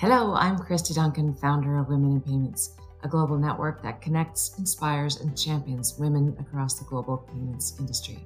Hello, I'm Kristy Duncan, founder of Women in Payments, a global network that connects, inspires, and champions women across the global payments industry.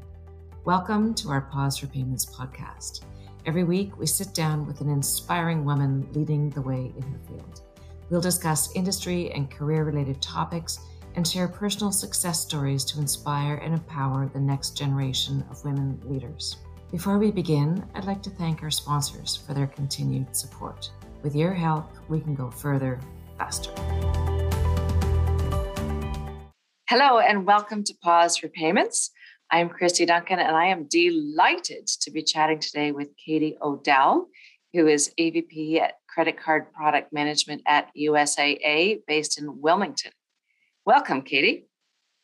Welcome to our Pause for Payments podcast. Every week, we sit down with an inspiring woman leading the way in her field. We'll discuss industry and career related topics and share personal success stories to inspire and empower the next generation of women leaders. Before we begin, I'd like to thank our sponsors for their continued support. With your help, we can go further faster. Hello, and welcome to Pause for Payments. I'm Kristy Duncan, and I am delighted to be chatting today with Katie O'Dell, who is AVP at Credit Card Product Management at USAA based in Wilmington. Welcome, Katie.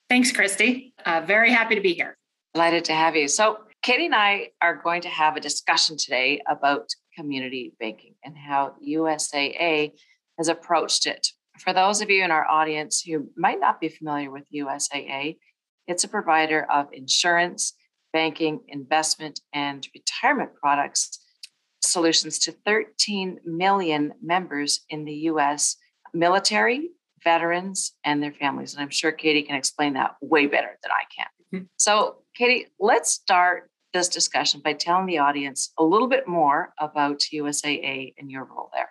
Thanks, Kristy. Uh, very happy to be here. Delighted to have you. So, Katie and I are going to have a discussion today about community banking and how USAA has approached it. For those of you in our audience who might not be familiar with USAA, it's a provider of insurance, banking, investment, and retirement products solutions to 13 million members in the US military, veterans, and their families. And I'm sure Katie can explain that way better than I can. Mm-hmm. So, Katie, let's start this discussion by telling the audience a little bit more about USAA and your role there.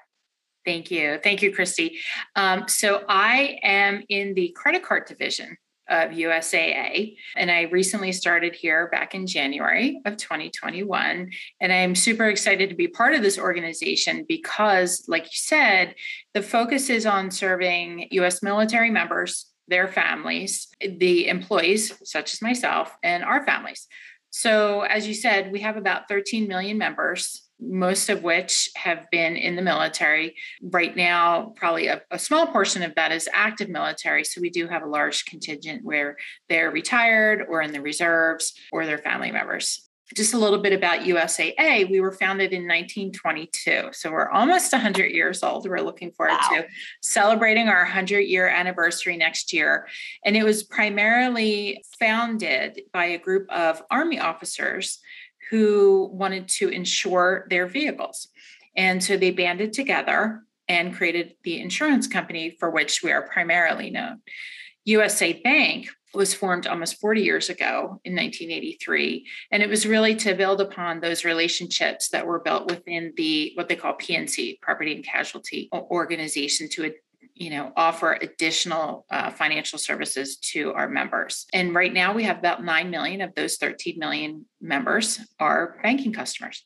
Thank you. Thank you, Kristy. Um, so I am in the credit card division of USAA. And I recently started here back in January of 2021. And I'm super excited to be part of this organization because, like you said, the focus is on serving US military members, their families, the employees, such as myself, and our families. So, as you said, we have about 13 million members, most of which have been in the military. Right now, probably a, a, small portion of that is active military. So, we do have a large contingent where they're retired or in the reserves or their family members just a little bit about USAA. We were founded in 1922. So we're almost 100 years old. We're looking forward wow. to celebrating our 100 year anniversary next year. And it was primarily founded by a group of Army officers who wanted to insure their vehicles. And so they banded together and created the insurance company for which we are primarily known. USAA Bank was formed almost 40 years ago in 1983 and it was really to build upon those relationships that were built within the what they call P&C property and casualty organization to you know offer additional uh, financial services to our members. And right now we have about 9 million of those 13 million members are banking customers.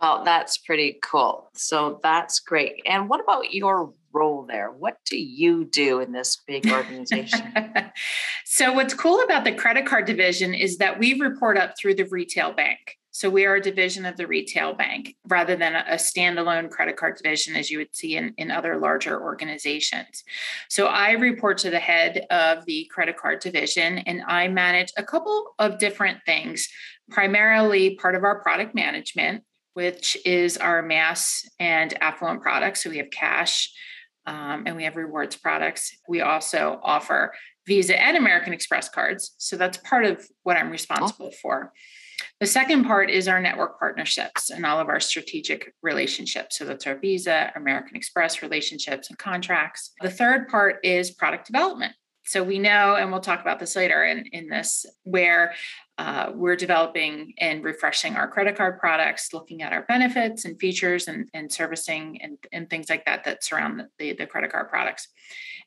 Well that's pretty cool. So that's great. And what about your role there? What do you do in this big organization? so, what's cool about the credit card division is that we report up through the retail bank. So, we are a division of the retail bank rather than a, standalone credit card division as you would see in, in other larger organizations. So, I report to the head of the credit card division and I manage a couple of different things, primarily part of our product management which is our mass and affluent products. So we have cash, um, and we have rewards products. We also offer Visa and American Express cards. So that's part of what I'm responsible oh. for. The second part is our network partnerships and all of our strategic relationships. So that's our Visa, American Express relationships and contracts. The third part is product development. So we know, and we'll talk about this later in, in this, where uh, we're developing and refreshing our credit card products, looking at our benefits and features and, and servicing and, and things like that that surround the, the credit card products.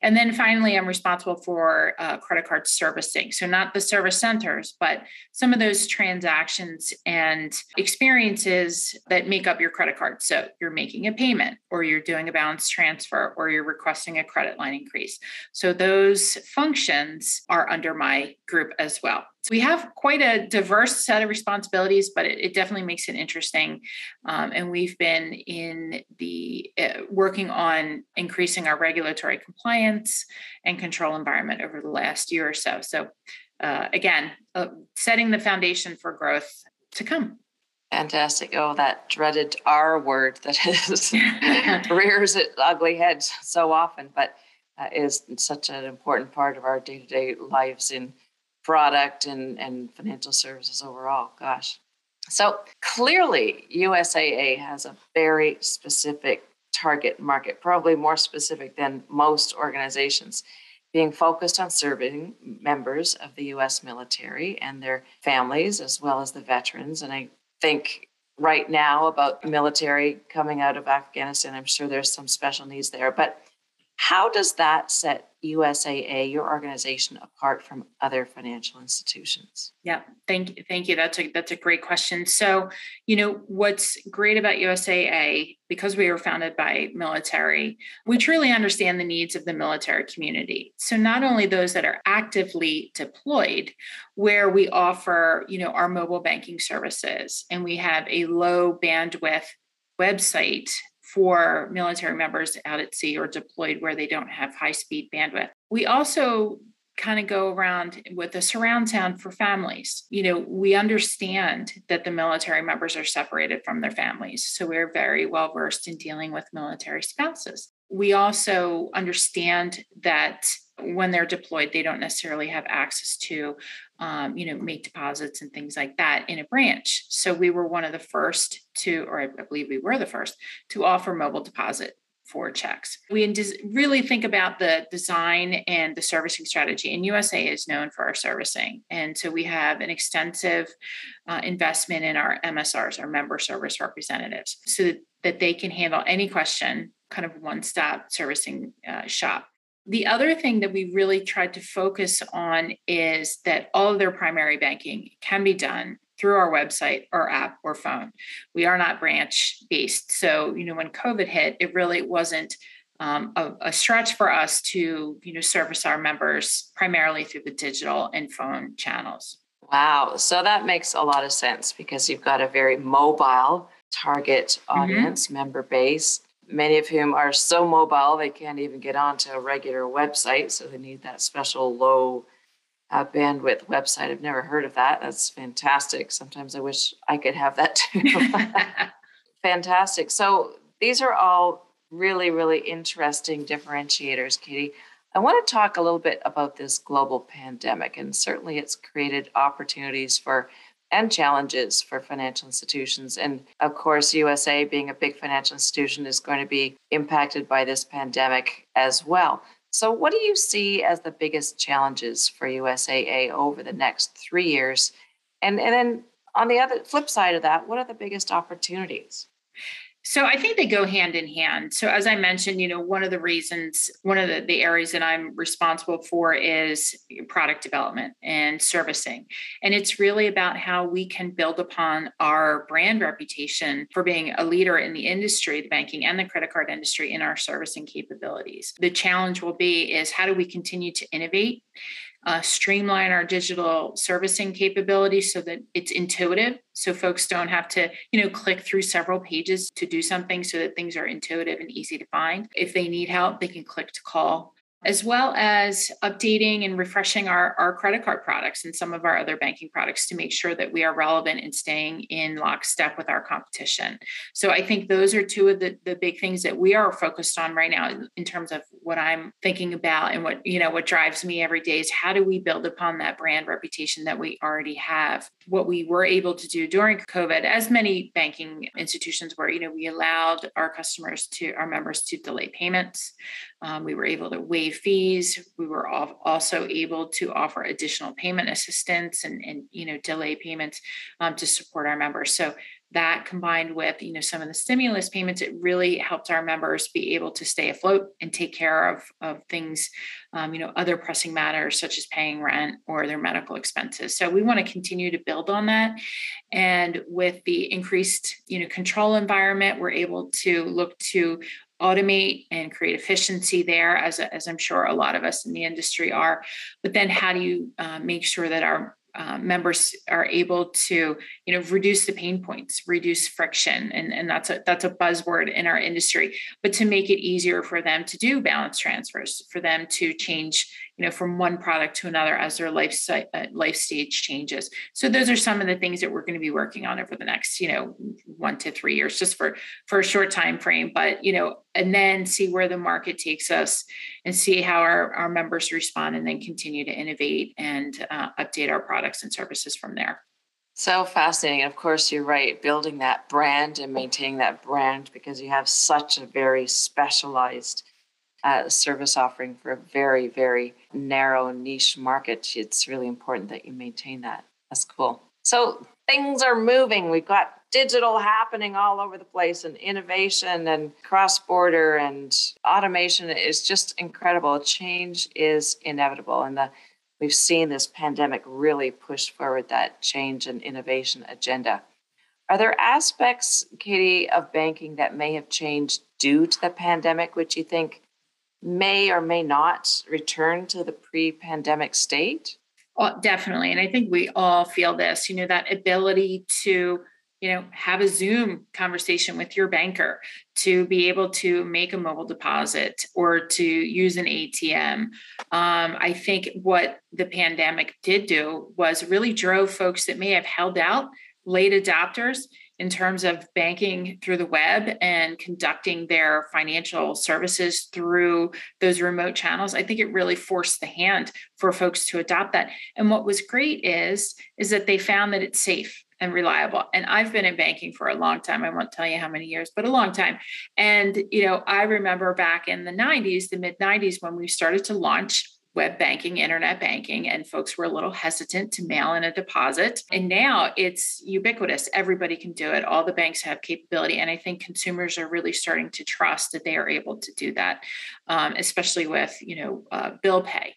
And then finally, I'm responsible for uh, credit card servicing. So, not the service centers, but some of those transactions and experiences that make up your credit card. So, you're making a payment, or you're doing a balance transfer, or you're requesting a credit line increase. So, those functions are under my group as well. So we have quite a diverse set of responsibilities, but it, it definitely makes it interesting. Um, and we've been in the uh, working on increasing our regulatory compliance and control environment over the last year or so. So uh, again, uh, setting the foundation for growth to come. Fantastic. Oh, that dreaded R word that is rears its ugly head so often, but uh, is such an important part of our day to day lives in product and, and financial services overall. Gosh. So clearly, USAA has a very specific target market, probably more specific than most organizations, being focused on serving members of the US military and their families, as well as the veterans. And I think right now about the military coming out of Afghanistan, I'm sure there's some special needs there. But how does that set USAA, your organization, apart from other financial institutions? Yeah, thank you, thank you. That's a that's a great question. So, you know, what's great about USAA because we were founded by military, we truly understand the needs of the military community. So, not only those that are actively deployed, where we offer, you know, our mobile banking services, and we have a low bandwidth website for military members out at sea or deployed where they don't have high speed bandwidth. We also kind of go around with a surround sound for families. You know, we understand that the military members are separated from their families. So we're very well versed in dealing with military spouses. We also understand that when they're deployed, they don't necessarily have access to, um, you know, make deposits and things like that in a branch. So we were one of the first to, or I believe we were the first to offer mobile deposit for checks. We really think about the design and the servicing strategy. And USAA is known for our servicing. And so we have an extensive uh, investment in our MSRs, our member service representatives, so that they can handle any question, kind of one stop servicing uh, shop. The other thing that we really tried to focus on is that all of their primary banking can be done through our website or app or phone. We are not branch based. So, you know, when COVID hit, it really wasn't um, a, a, stretch for us to, you know, service our members primarily through the digital and phone channels. Wow. So that makes a lot of sense because you've got a very mobile target mm-hmm. audience, mm-hmm. member base many of whom are so mobile they can't even get onto a regular website. So they need that special low uh, bandwidth website. I've never heard of that. That's fantastic. Sometimes I wish I could have that too. fantastic. So these are all really, really interesting differentiators, Katie. I want to talk a little bit about this global pandemic, and certainly it's created opportunities for and challenges for financial institutions. And of course, USAA, being a big financial institution, is going to be impacted by this pandemic as well. So, what do you see as the biggest challenges for USAA over the next three years? And, and then on the other flip side of that, what are the biggest opportunities? So I think they go hand in hand. So as I mentioned, you know, one of the reasons, one of the, the areas that I'm responsible for is product development and servicing. And it's really about how we can build upon our brand reputation for being a leader in the industry, the banking and the credit card industry in our servicing capabilities. The challenge will be is how do we continue to innovate uh, streamline our digital servicing capability so that it's intuitive. So folks don't have to you know click through several pages to do something so that things are intuitive and easy to find. If they need help they can click to call as well as updating and refreshing our, our credit card products and some of our other banking products to make sure that we are relevant and staying in lockstep with our competition. So I think those are two of the, the big things that we are focused on right now in, in terms of what I'm thinking about and what, you know, what drives me every day is how do we build upon that brand reputation that we already have? What we were able to do during COVID, as many banking institutions were, you know, we allowed our customers to, our members to delay payments. Um, we were able to waive fees. We were also able to offer additional payment assistance and, and you know delay payments um, to support our members. So that combined with you know some of the stimulus payments it really helped our members be able to stay afloat and take care of, of things um, you know other pressing matters such as paying rent or their medical expenses so we want to continue to build on that and with the increased you know control environment we're able to look to automate and create efficiency there, as, as I'm sure a lot of us in the industry are. But then, how do you uh, make sure that our uh, members are able to you know reduce the pain points reduce friction and, and that's a that's a buzzword in our industry but to make it easier for them to do balance transfers for them to change you know from one product to another as their life uh, life stage changes so those are some of the things that we're going to be working on over the next you know one to three years just for for a short time frame but you know and then see where the market takes us and see how our, our members respond and then continue to innovate and uh, update our products and services from there So fascinating. Of course, you're right. Building that brand and maintaining that brand because you have such a very specialized uh, service offering for a very, very narrow niche market. It's really important that you maintain that. That's cool. So things are moving. We've got digital happening all over the place and innovation and cross border and automation is just incredible. Change is inevitable. And the we've seen this pandemic really push forward that change and innovation agenda. Are there aspects, Katie, of banking that may have changed due to the pandemic, which you think may or may not return to the pre pandemic state? Well, definitely. And I think we all feel this, you know, that ability to you know have a zoom conversation with your banker to be able to make a mobile deposit or to use an atm um, i think what the pandemic did do was really drove folks that may have held out late adopters in terms of banking through the web and conducting their financial services through those remote channels i think it really forced the hand for folks to adopt that and what was great is is that they found that it's safe and reliable. And I've been in banking for a long time. I won't tell you how many years, but a long time. And, you know, I remember back in the 90s, the mid 90s, when we started to launch web banking, internet banking, and folks were a little hesitant to mail in a deposit. And now it's ubiquitous. Everybody can do it. All the banks have capability. And I think consumers are really starting to trust that they are able to do that, um, especially with, you know, uh, bill pay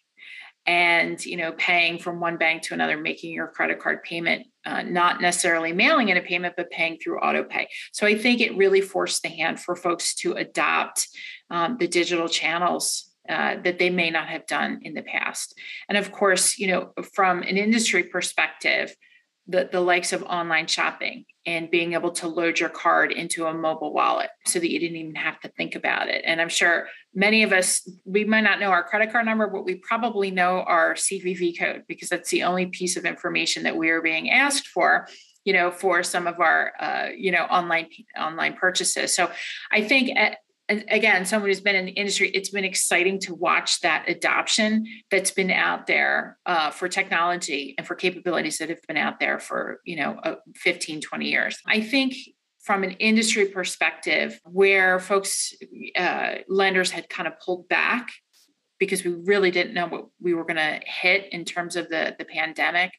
and you know paying from one bank to another making your credit card payment uh, not necessarily mailing in a payment but paying through auto pay so i think it really forced the hand for folks to adopt um, the digital channels uh, that they may not have done in the past and of course you know from an industry perspective the, the likes of online shopping and being able to load your card into a mobile wallet so that you didn't even have to think about it. And I'm sure many of us, we might not know our credit card number, but we probably know our CVV code because that's the only piece of information that we are being asked for you know for some of our uh, you know online online purchases so i think at, again, someone who's been in the industry, it's been exciting to watch that adoption that's been out there uh, for technology and for capabilities that have been out there for, you know, uh, 15, 20 years. I think from an industry perspective, where folks, uh, lenders had kind of pulled back because we really didn't know what we were going to hit in terms of the, the pandemic.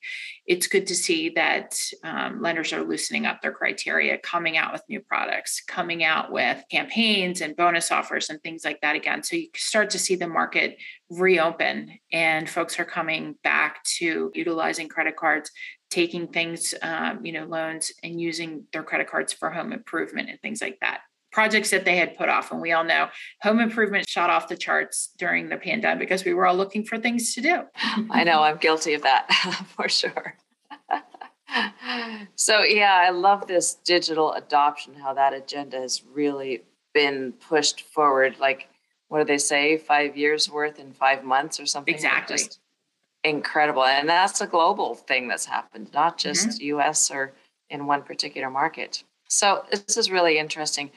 It's good to see that um, lenders are loosening up their criteria, coming out with new products, coming out with campaigns and bonus offers and things like that again. So you start to see the market reopen and folks are coming back to utilizing credit cards taking things um, you know loans and using their credit cards for home improvement and things like that projects that they had put off. And we all know home improvement shot off the charts during the pandemic because we were all looking for things to do. I know I'm guilty of that for sure. so, yeah, I love this digital adoption, how that agenda has really been pushed forward. Like, what do they say? Five years worth in five months or something? Exactly. Just incredible. And that's a global thing that's happened, not just mm-hmm. US or in one particular market. So, this is really interesting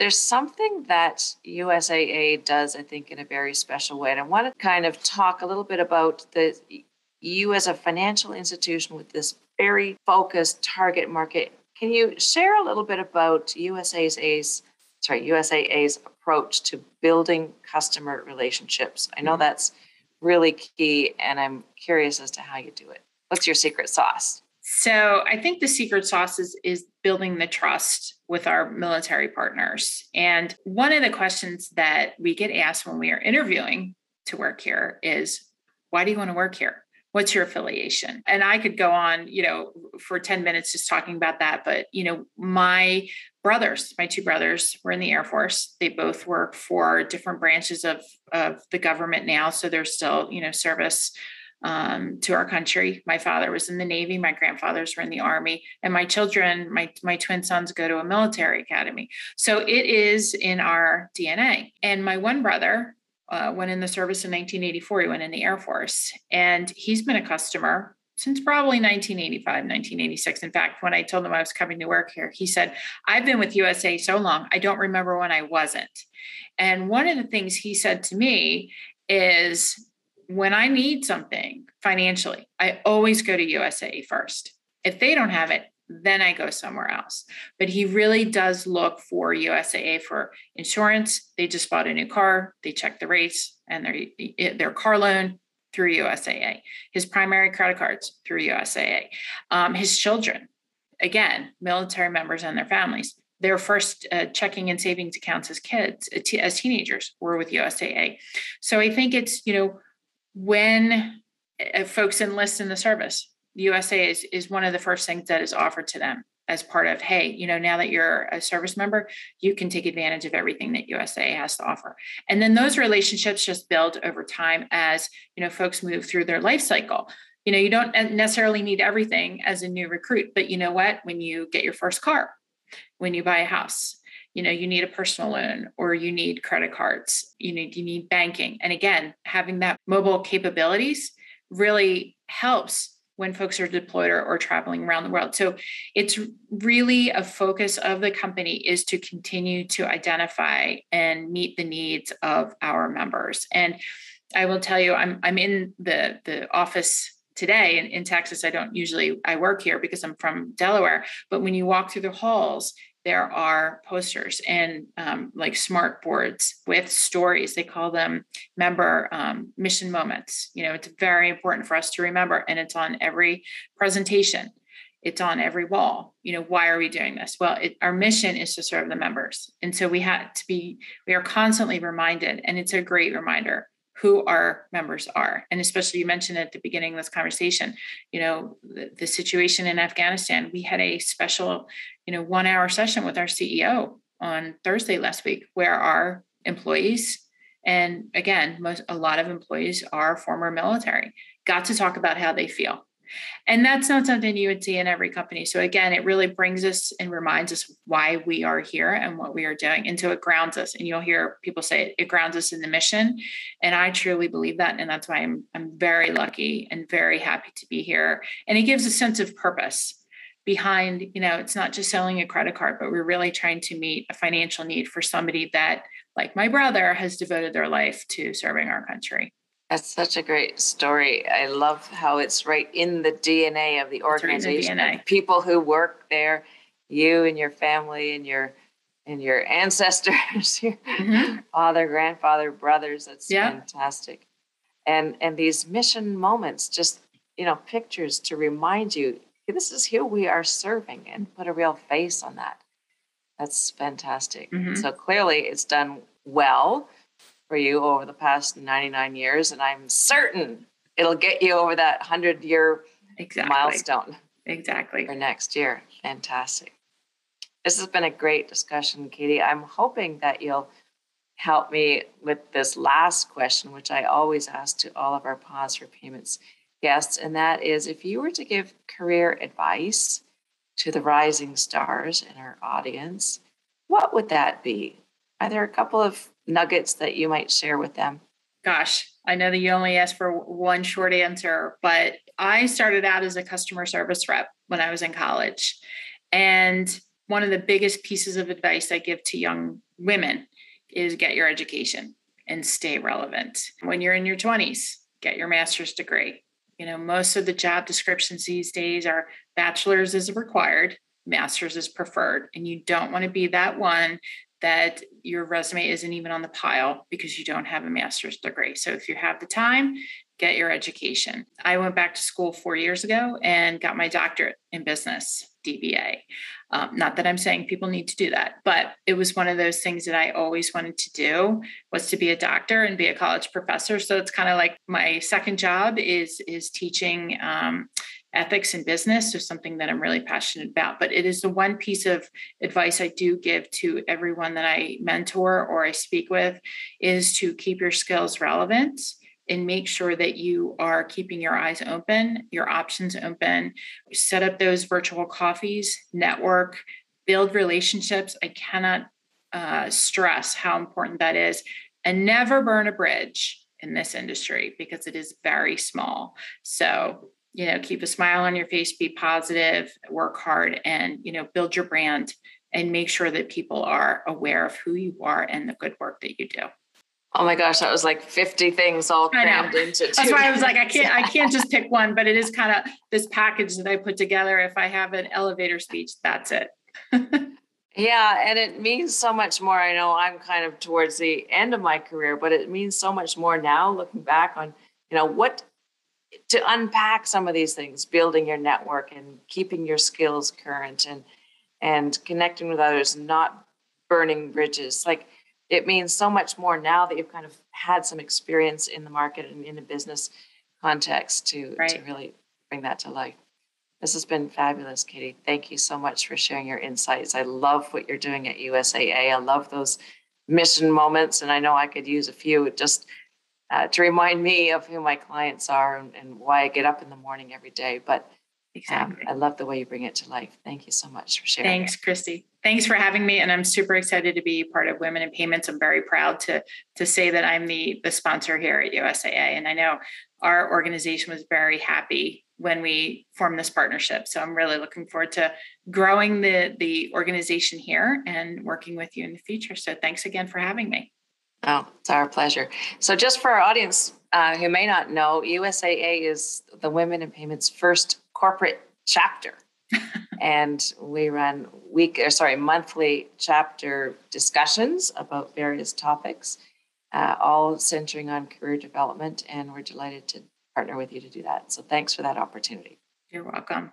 there's something that USAA does, I think, in a very special way. And I want to kind of talk a little bit about the you as a financial institution with this very focused target market. Can you share a little bit about USAA's sorry USAA's approach to building customer relationships? I know mm-hmm. that's really key, and I'm curious as to how you do it. What's your secret sauce? So I think the secret sauce is, is building the trust with our military partners. And one of the questions that we get asked when we are interviewing to work here is, why do you want to work here? What's your affiliation? And I could go on, you know, for 10 minutes just talking about that. But, you know, my brothers, my two brothers were in the Air Force. They both work for different branches of, of the government now. So they're still, you know, service um, to our country. My father was in the Navy, my grandfathers were in the Army, and my children, my, my twin sons, go to a military academy. So it is in our DNA. And my one brother uh, went in the service in 1984. He went in the Air Force, and he's been a customer since probably 1985, 1986. In fact, when I told him I was coming to work here, he said, I've been with USAA so long, I don't remember when I wasn't. And one of the things he said to me is, when I need something financially, I always go to USAA first. If they don't have it, then I go somewhere else. But he really does look for USAA for insurance. They just bought a new car, they check the rates and their, their car loan through USAA. His primary credit cards through USAA. Um, his children, again, military members and their families. Their first uh, checking and savings accounts as kids, as teenagers, were with USAA. So I think it's, you know, when uh, folks enlist in the service, USAA is, is one of the first things that is offered to them as part of, hey, you know, now that you're a service member, you can take advantage of everything that USAA has to offer. And then those relationships just build over time as, you know, folks move through their life cycle. You know, you don't necessarily need everything as a new recruit, but you know what? When you get your first car, when you buy a house, you know you need a personal loan or you need credit cards you need you need banking and again having that mobile capabilities really helps when folks are deployed or, or, traveling around the world. So it's really a focus of the company is to continue to identify and meet the needs of our members. And I will tell you, I'm I'm in the the office today in, in Texas. I don't usually I work here because I'm from Delaware, but when you walk through the halls, there are posters and um, like smart boards with stories. They call them member um, mission moments. You know, it's very important for us to remember, and it's on every presentation. It's on every wall. You know, why are we doing this? Well, it, our mission is to serve the members, and so we had to be. We are constantly reminded, and it's a great reminder who our members are. And especially you mentioned at the beginning of this conversation, you know, the, the, situation in Afghanistan, we had a special, you know, one hour session with our CEO on Thursday last week where our employees and again, most a lot of employees are former military, got to talk about how they feel and that's not something you would see in every company. So again, it really brings us and reminds us why we are here and what we are doing. And so it grounds us. And you'll hear people say it, it grounds us in the mission. And I truly believe that. And that's why I'm I'm very lucky and very happy to be here. And it gives a sense of purpose behind, you know, it's not just selling a credit card, but we're really trying to meet a financial need for somebody that, like my brother, has devoted their life to serving our country. That's such a great story. I love how it's right in the DNA of the organization. The people who work there, you and your family and your and your ancestors, your mm-hmm. father, grandfather, brothers. That's yeah. fantastic. And and these mission moments, just you know, pictures to remind you this is who we are serving and put a real face on that. That's fantastic. Mm-hmm. So clearly it's done well for you over the past 99 years. And I'm certain it'll get you over that 100 year exactly. milestone. Exactly. For next year. Fantastic. This has been a great discussion, Katie. I'm hoping that you'll help me with this last question, which I always ask to all of our Pause for Payments guests. And that is if you were to give career advice to the rising stars in our audience, what would that be? Are there a couple of nuggets that you might share with them? Gosh, I know that you only asked for one short answer, but I started out as a customer service rep when I was in college. And one of the biggest pieces of advice I give to young women is get your education and stay relevant. When you're in your 20s, get your master's degree. You know, most of the job descriptions these days are bachelor's is required, master's is preferred. And you don't want to be that one that your resume isn't even on the pile because you don't have a master's degree. So if you have the time, get your education. I went back to school four years ago and got my doctorate in business, DBA. Um, not that I'm saying people need to do that, but it was one of those things that I always wanted to do was to be a doctor and be a college professor. So it's kind of like my second job is is teaching um, ethics in business is something that I'm really passionate about. But it is the one piece of advice I do give to everyone that I mentor or I speak with is to keep your skills relevant and make sure that you are keeping your eyes open, your options open, set up those virtual coffees, network, build relationships. I cannot uh, stress how important that is. And never burn a bridge in this industry because it is very small. So you know keep a smile on your face be positive work hard and you know build your brand and make sure that people are aware of who you are and the good work that you do Oh my gosh, that was like 50 things all crammed into two. That's why I was like, I can't, I can't just pick one, but it is kind of this package that I put together. If I have an elevator speech, that's it. yeah, and it means so much more. I know I'm kind of towards the end of my career, but it means so much more now looking back on, you know, what to unpack some of these things, building your network and keeping your skills current and and connecting with others, not burning bridges. Like it means so much more now that you've kind of had some experience in the market and in a business context to, right. to really bring that to life. This has been fabulous, Katie. Thank you so much for sharing your insights. I love what you're doing at USAA. I love those mission moments, and I know I could use a few just uh, to remind me of who my clients are and, and, why I get up in the morning every day. But exactly. Um, I love the way you bring it to life. Thank you so much for sharing. Thanks, Kristy thanks for having me and i'm super excited to be part of women in payments i'm very proud to to say that i'm the the sponsor here at usaa and i know our organization was very happy when we formed this partnership so i'm really looking forward to growing the the organization here and working with you in the future so thanks again for having me oh it's our pleasure. So just for our audience uh, who may not know usaa is the women in payments first corporate chapter. And we run week or sorry monthly chapter discussions about various topics uh, all centering on career development. And we're delighted to partner with you to do that. So thanks for that opportunity. You're welcome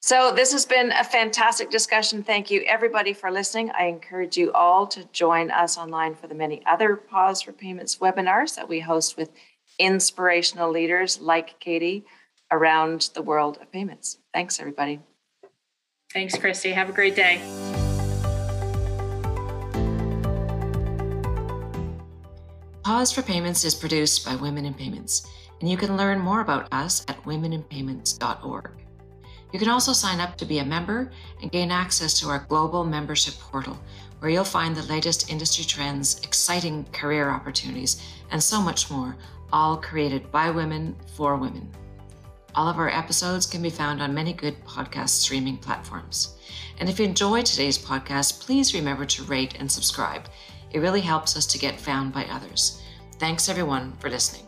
so this has been a fantastic discussion thank you everybody for listening i encourage you all to join us online for the many other pause for payments webinars that we host with inspirational leaders like katie around the world of payments thanks everybody Thanks, Kristy. Have a great day. Pause for Payments is produced by Women in Payments, and you can learn more about us at womeninpayments.org. You can also sign up to be a member and gain access to our global membership portal, where you'll find the latest industry trends, exciting career opportunities, and so much more, all created by women for women. All of our episodes can be found on many good podcast streaming platforms. And if you enjoyed today's podcast, please remember to rate and subscribe. It really helps us to get found by others. Thanks everyone for listening.